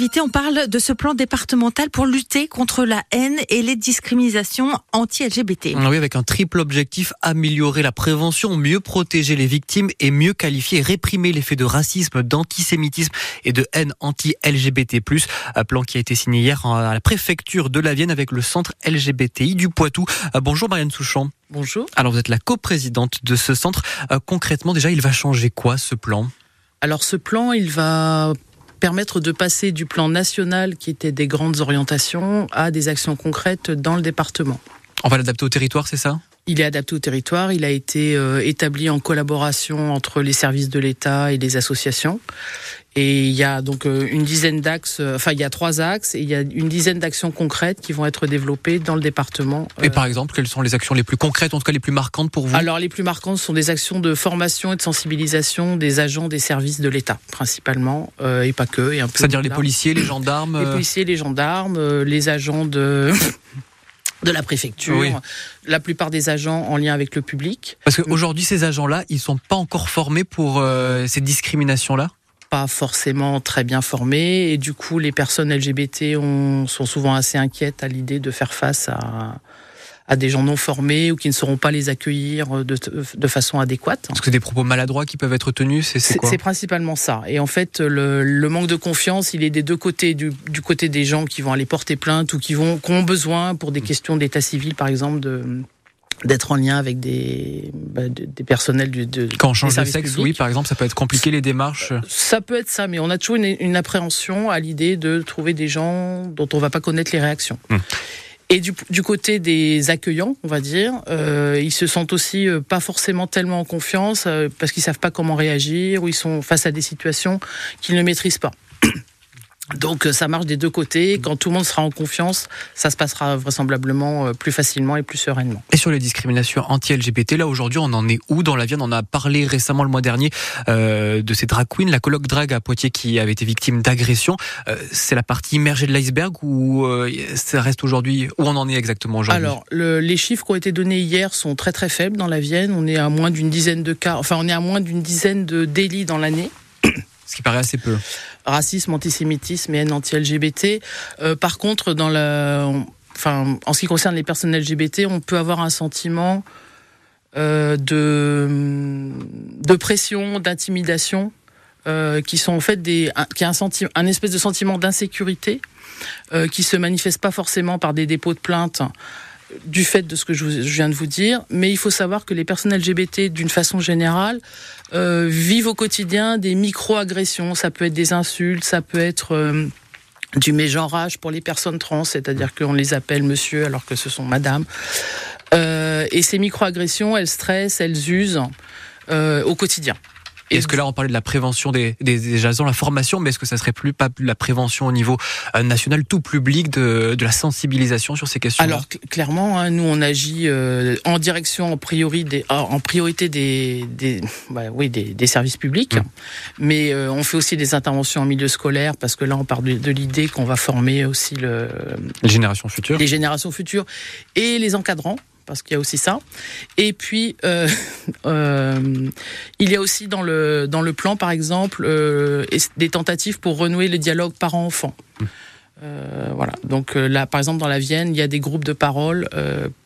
invité, on parle de ce plan départemental pour lutter contre la haine et les discriminations anti-LGBT. Oui, avec un triple objectif, améliorer la prévention, mieux protéger les victimes et mieux qualifier et réprimer les faits de racisme, d'antisémitisme et de haine anti-LGBT+. Un plan qui a été signé hier à la préfecture de la Vienne avec le centre LGBTI du Poitou. Euh, bonjour Marianne Souchon. Bonjour. Alors vous êtes la coprésidente de ce centre. Euh, concrètement, déjà, il va changer quoi ce plan? Alors ce plan, il va permettre de passer du plan national qui était des grandes orientations à des actions concrètes dans le département. On va l'adapter au territoire, c'est ça? Il est adapté au territoire, il a été euh, établi en collaboration entre les services de l'État et les associations. Et il y a donc euh, une dizaine d'axes, euh, enfin il y a trois axes et il y a une dizaine d'actions concrètes qui vont être développées dans le département. Et par exemple, quelles sont les actions les plus concrètes, en tout cas les plus marquantes pour vous? Alors les plus marquantes sont des actions de formation et de sensibilisation des agents des services de l'État, principalement, et pas que. C'est-à-dire les policiers, les gendarmes Les policiers, les gendarmes, les agents de... de la préfecture, la plupart des agents en lien avec le public. Parce qu'aujourd'hui, ces agents-là, ils sont pas encore formés pour euh, ces discriminations-là? Pas forcément très bien formés. Et du coup les personnes LGBT ont, sont souvent assez inquiètes à l'idée de faire face à, à des gens non formés ou qui ne sauront pas les accueillir de, de façon adéquate. Parce que c'est des propos maladroits qui peuvent être tenus, c'est quoi C'est principalement ça. Et en fait, le, le, manque de confiance, il est des deux côtés, du, du, côté des gens qui vont aller porter plainte ou qui, vont, qui ont besoin, pour des questions d'état civil par exemple, de d'être en lien avec des, bah, des personnels du, de quand on change de sexe oui par exemple ça peut être compliqué les démarches ça peut être ça mais on a toujours une, une appréhension à l'idée de trouver des gens dont on va pas connaître les réactions hum. Et du, du, côté des accueillants, on va dire, euh, ils se sentent aussi euh, pas forcément tellement en confiance euh, parce qu'ils savent pas comment réagir ou ils sont face à des situations qu'ils ne maîtrisent pas. Donc euh, ça marche des deux côtés. Quand tout le monde sera en confiance, ça se passera vraisemblablement euh, plus facilement et plus sereinement. Et sur les discriminations anti-LGBT, là aujourd'hui, on en est où dans la Vienne On a parlé récemment le mois dernier euh, de ces drag queens, la colloque drag à Poitiers qui avait été victime d'agression. Euh, c'est la partie immergée de l'iceberg ou euh, ça reste aujourd'hui Où on en est exactement aujourd'hui? Alors le, les chiffres qui ont été donnés hier sont très très faibles dans la Vienne. On est à moins d'une dizaine de cas. Enfin, on est à moins d'une dizaine de délits dans l'année. Ce qui paraît assez peu. Racisme, antisémitisme et haine anti-LGBT. Euh, par contre, dans la, enfin, en ce qui concerne les personnes LGBT, on peut avoir un sentiment euh, de, de pression, d'intimidation, euh, qui sont en fait des, un, qui un, sentiment, un espèce de sentiment d'insécurité, qui se manifeste pas forcément par des dépôts de plainte du fait de ce que je, viens de vous dire, mais il faut savoir que les personnes LGBT, d'une façon générale, euh, vivent au quotidien des micro-agressions. Ça peut être des insultes, ça peut être euh, du mégenrage pour les personnes trans, c'est-à-dire qu'on les appelle monsieur alors que ce sont madame. Euh, et ces micro-agressions, elles stressent, elles usent euh, au quotidien. Est-ce que là, on parlait de la prévention des, des, des agents, la formation, mais est-ce que ça serait plus pas la prévention au niveau euh, national, tout public, de, de la sensibilisation sur ces questions Alors clairement, hein, nous on agit euh, en direction en priori des, ah, en priorité des, des bah, oui des, des, services publics, mmh. mais euh, on fait aussi des interventions en milieu scolaire parce que là on part de, de l'idée qu'on va former aussi le les générations futures, les générations futures et les encadrants parce qu'il y a aussi ça. Et puis, euh, euh, il y a aussi dans le, dans le plan, par exemple, euh, des tentatives pour renouer le dialogue parents-enfants. Mmh. Voilà. Donc là, par exemple, dans la Vienne, il y a des groupes de parole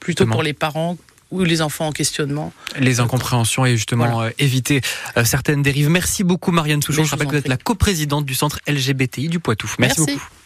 plutôt pour les parents ou les enfants en questionnement. Les incompréhensions et justement voilà. éviter certaines dérives. Merci beaucoup, Marianne Souchon. Je rappelle que vous êtes la coprésidente du centre LGBTI du Poitou. Merci, Merci. beaucoup.